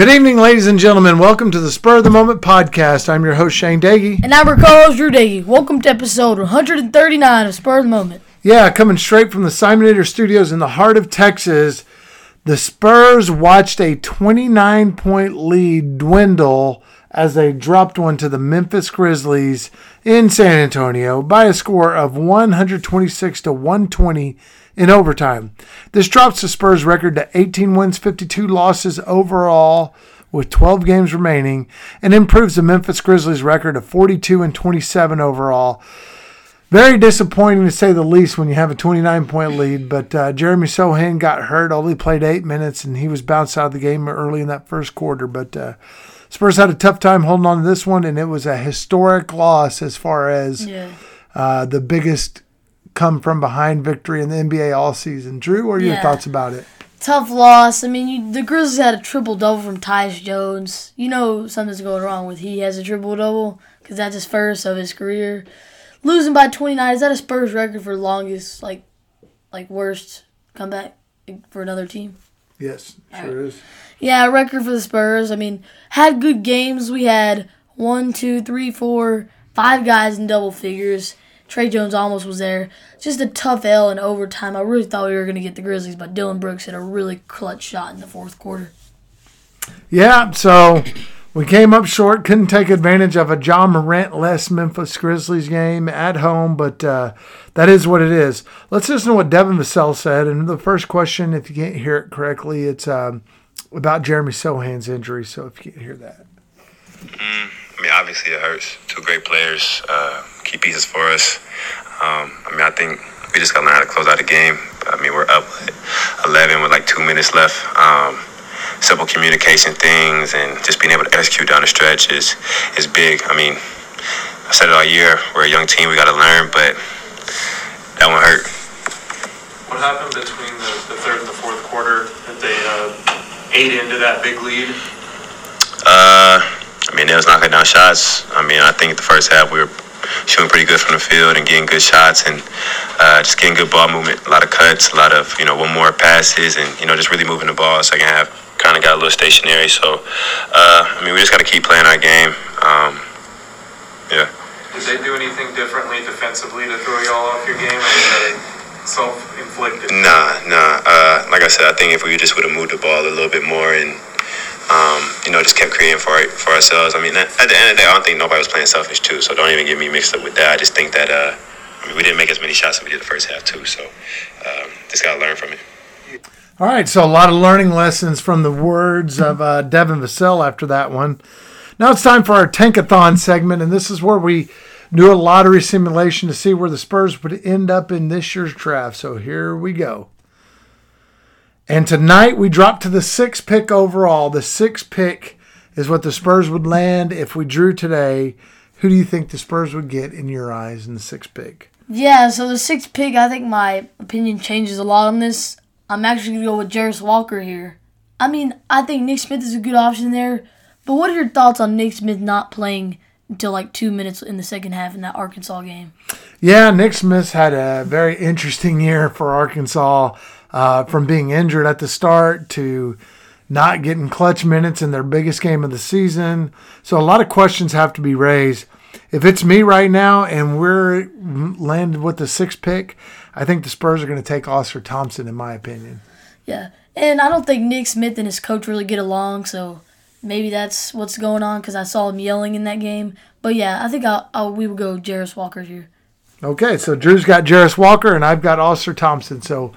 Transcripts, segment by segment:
Good evening, ladies and gentlemen. Welcome to the Spur of the Moment podcast. I'm your host, Shane Doege. And I'm your co-host, Drew Doege. Welcome to episode 139 of Spur of the Moment. Yeah, coming straight from the Simonator Studios in the heart of Texas, the Spurs watched a 29 point lead dwindle as they dropped one to the Memphis Grizzlies in San Antonio by a score of 126 to 120 in overtime. This drops the Spurs record to 18 wins, 52 losses overall with 12 games remaining and improves the Memphis Grizzlies record of 42 and 27 overall. Very disappointing to say the least when you have a 29 point lead, but uh, Jeremy Sochan got hurt, only played eight minutes, and he was bounced out of the game early in that first quarter. But uh, Spurs had a tough time holding on to this one, and it was a historic loss as far as Yeah. uh, the biggest come from behind victory in the NBA all season. Drew, what are your Yeah. thoughts about it? Tough loss. I mean, you, the Grizzlies had a triple double from Tyus Jones. You know something's going wrong with he has a triple double because that's his first of his career. Losing by 29 is that a Spurs record for longest like like worst comeback for another team? Yes, sure is. Yeah, record for the Spurs. I mean, had good games. We had one, two, three, four, five guys in double figures. Tre Jones almost was there. Just a tough L in overtime. I really thought we were going to get the Grizzlies, but Dillon Brooks hit a really clutch shot in the fourth quarter. Yeah, so we came up short, couldn't take advantage of a Ja Morant less Memphis Grizzlies game at home, but uh, that is what it is. Let's listen to what Devin Vassell said. And the first question, if you can't hear it correctly, it's um, about Jeremy Sochan's injury. So if you can't hear that. I mean, obviously it hurts. Two great players, uh, key pieces for us. Um, I mean, I think we just got to learn how to close out the game. I mean, we're up 11 with like two minutes left. Um, simple communication things and just being able to execute down the stretch is is big. I mean, I said it all year. We're a young team. We got to learn, but that one hurt. What happened between the, the third and the fourth quarter that they uh, ate into that big lead? Uh, I mean, they was knocking down shots. I mean, I think the first half we were shooting pretty good from the field and getting good shots and uh, just getting good ball movement. A lot of cuts, a lot of you know one more passes, and you know just really moving the ball. Second half kind of got a little stationary. So, uh, I mean, we just got to keep playing our game. Um, yeah. Did they do anything differently defensively to throw y'all off your game, or was that self-inflicted? Nah, nah. Uh, like I said, I think if we just would have moved the ball a little bit more and you know just kept creating for for ourselves. I mean, at, the end of the day, I don't think nobody was playing selfish too. So don't even get me mixed up with that. I just think that uh, I mean, we didn't make as many shots as we did the first half too. So um, just gotta learn from it. All right, so a lot of learning lessons from the words of uh, Devin Vassell after that one. Now it's time for our Tankathon segment, and this is where we do a lottery simulation to see where the Spurs would end up in this year's draft. So here we go. And tonight we drop to the sixth pick overall. The sixth pick is what the Spurs would land if we drew today. Who do you think the Spurs would get in your eyes in the sixth pick? Yeah, so the sixth pick, I think my opinion changes a lot on this. I'm actually going to go with Jarace Walker here. I mean, I think Nick Smith is a good option there, but what are your thoughts on Nick Smith not playing until like two minutes in the second half in that Arkansas game? Yeah, Nick Smith had a very interesting year for Arkansas uh, from being injured at the start to not getting clutch minutes in their biggest game of the season. So a lot of questions have to be raised. If it's me right now and we're landed with the sixth pick, I think the Spurs are going to take Ausar Thompson, in my opinion. Yeah, and I don't think Nick Smith and his coach really get along, so maybe that's what's going on because I saw him yelling in that game. But yeah, I think I'll, I'll we will go Jarace Walker here. Okay, so Drew's got Jarace Walker and I've got Ausar Thompson. So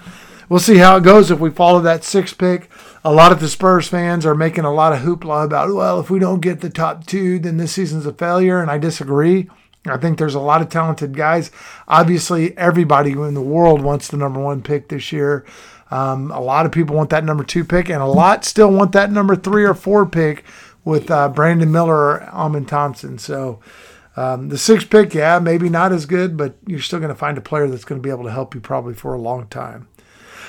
we'll see how it goes if we follow that sixth pick. A lot of the Spurs fans are making a lot of hoopla about, well, if we don't get the top two, then this season's a failure. And I disagree. I think there's a lot of talented guys. Obviously, everybody in the world wants the number one pick this year. Um, a lot of people want that number two pick, and a lot still want that number three or four pick with uh, Brandon Miller or Amen Thompson. So um, the sixth pick, yeah, maybe not as good, but you're still going to find a player that's going to be able to help you probably for a long time.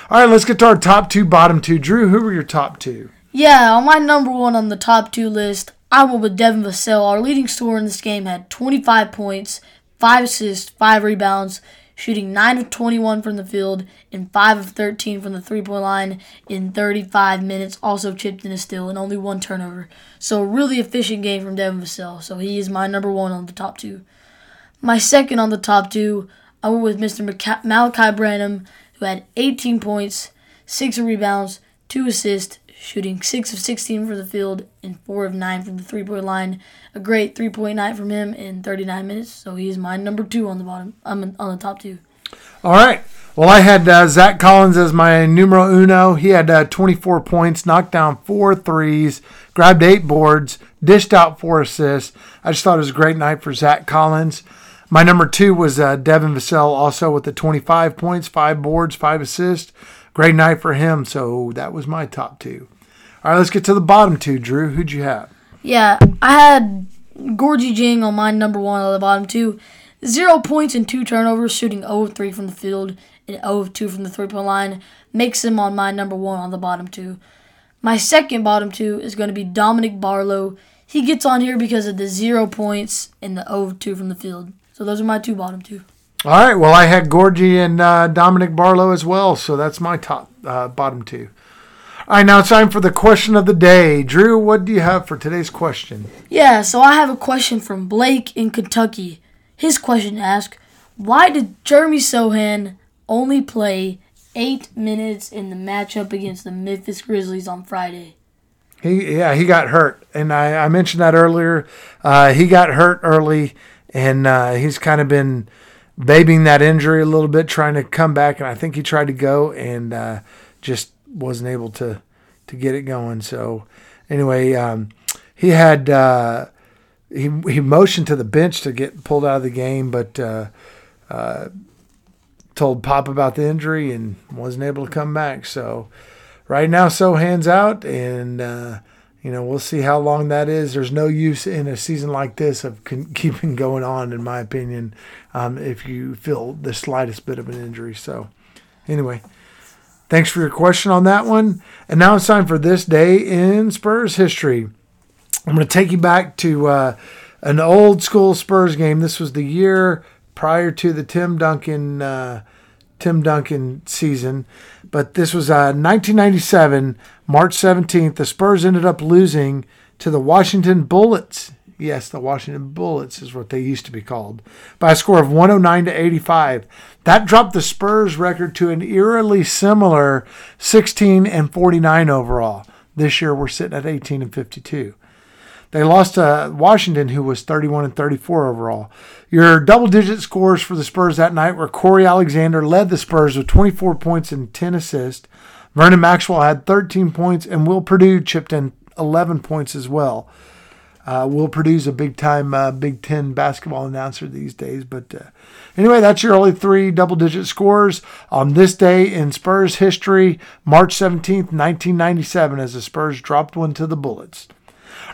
All right, let's get to our top two, bottom two. Drew, who were your top two? Yeah, on my number one on the top two list, I went with Devin Vassell. Our leading scorer in this game had 25 points, 5 assists, 5 rebounds, shooting 9 of 21 from the field and 5 of 13 from the three point line in 35 minutes. Also chipped in a steal and only one turnover. So, a really efficient game from Devin Vassell. So, he is my number one on the top two. My second on the top two, I went with Mr. Malachi Branham, who had 18 points, 6 rebounds, 2 assists, shooting 6 of 16 from the field and 4 of 9 from the three point line. A great three point night from him in 39 minutes. So he's my number two on the bottom. I'm on the top two. All right. Well, I had uh, Zach Collins as my numero uno. He had uh, 24 points, knocked down four threes, grabbed eight boards, dished out four assists. I just thought it was a great night for Zach Collins. My number two was uh, Devin Vassell, also with the 25 points, five boards, five assists. Great night for him. So that was my top two. All right, let's get to the bottom two. Drew, who'd you have? Yeah, I had Gorgui Dieng on my number one on the bottom two. Zero points and two turnovers, shooting 0 3 from the field and 0 2 from the three point line. Makes him on my number one on the bottom two. My second bottom two is going to be Dominic Barlow. He gets on here because of the zero points and the 0 2 from the field. So those are my two bottom two. All right. Well, I had Gorgui and uh, Dominic Barlow as well, so that's my top uh, bottom two. All right, now it's time for the question of the day. Drew, what do you have for today's question? Yeah, so I have a question from Blake in Kentucky. His question asks, Why did Jeremy Sochan only play eight minutes in the matchup against the Memphis Grizzlies on Friday? He yeah, he got hurt. And I, I mentioned that earlier. Uh, he got hurt early and uh, he's kind of been babying that injury a little bit, trying to come back. And I think he tried to go and uh, just wasn't able to to get it going. So anyway, um, he had uh, he he motioned to the bench to get pulled out of the game, but uh, uh, told Pop about the injury and wasn't able to come back. So right now, Sochan's out, and uh, you know we'll see how long that is. There's no use in a season like this of con- keeping going on, in my opinion, um, if you feel the slightest bit of an injury. So anyway. Thanks for your question on that one. And now it's time for this day in Spurs history. I'm going to take you back to uh, an old school Spurs game. This was the year prior to the Tim Duncan uh, Tim Duncan season, but this was uh, 1997, March 17th. The Spurs ended up losing to the Washington Bullets Yes, the Washington Bullets is what they used to be called, by a score of 109 to 85. That dropped the Spurs record to an eerily similar 16 and 49 overall. This year we're sitting at 18 and 52. They lost to Washington, who was 31 and 34 overall. Your double digit scores for the Spurs that night were Cory Alexander led the Spurs with 24 points and 10 assists. Vernon Maxwell had 13 points, and Will Perdue chipped in 11 points as well. Uh, Will Perdue's a big time uh, Big Ten basketball announcer these days. But uh, anyway, that's your only three double digit scores on this day in Spurs history, March 17th, 1997, as the Spurs dropped one to the Bullets.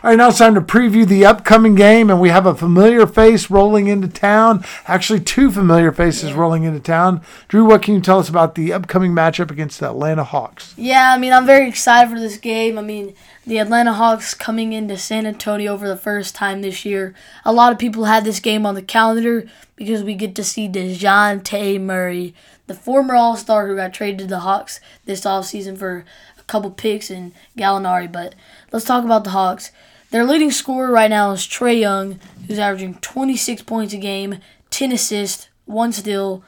All right, now it's time to preview the upcoming game, and we have a familiar face rolling into town. Actually, two familiar faces yeah. rolling into town. Drew, what can you tell us about the upcoming matchup against the Atlanta Hawks? Yeah, I mean, I'm very excited for this game. I mean, the Atlanta Hawks coming into San Antonio for the first time this year. A lot of people had this game on the calendar because we get to see DeJounte Murray, the former All Star who got traded to the Hawks this offseason for a couple picks and Gallinari. But let's talk about the Hawks. Their leading scorer right now is Trae Young, who's averaging 26 points a game, 10 assists, one steal.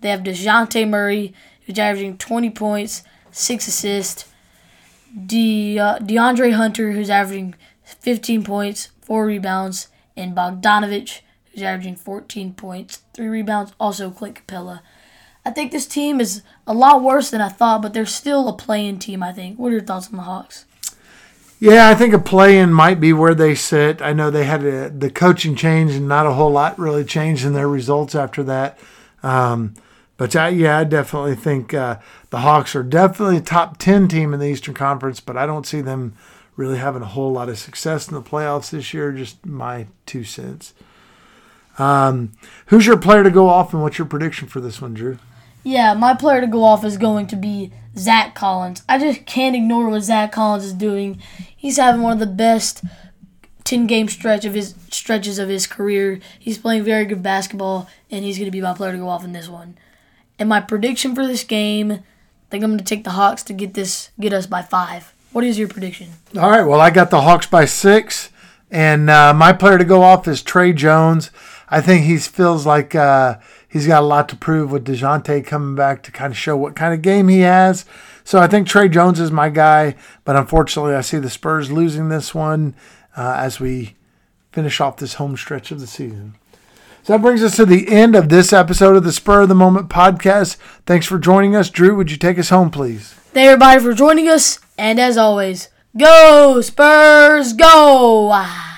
They have DeJounte Murray, who's averaging 20 points, 6 assists. De, uh, DeAndre Hunter, who's averaging 15 points, 4 rebounds. And Bogdanovich, who's averaging 14 points, 3 rebounds. Also, Clint Capela. I think this team is a lot worse than I thought, but they're still a play-in team, I think. What are your thoughts on the Hawks? Yeah, I think a play-in might be where they sit. I know they had a, the coaching change and not a whole lot really changed in their results after that. Um, But uh, yeah, I definitely think uh, the Hawks are definitely a top 10 team in the Eastern Conference, but I don't see them really having a whole lot of success in the playoffs this year. Just my two cents. Um, who's your player to go off, and what's your prediction for this one, Drew? Yeah, my player to go off is going to be Zach Collins. I just can't ignore what Zach Collins is doing. He's having one of the best 10 game stretch of his stretches of his career. He's playing very good basketball and he's going to be my player to go off in this one. And my prediction for this game, I think I'm going to take the Hawks to get this get us by 5. What is your prediction? All right, well I got the Hawks by 6 and uh, my player to go off is Tre Jones. I think he feels like uh, he's got a lot to prove with DeJounte coming back to kind of show what kind of game he has. So I think Tre Jones is my guy, but unfortunately, I see the Spurs losing this one uh, as we finish off this home stretch of the season. So that brings us to the end of this episode of the Spur of the Moment podcast. Thanks for joining us. Drew, would you take us home, please? Thank everybody for joining us, and as always, go Spurs, go!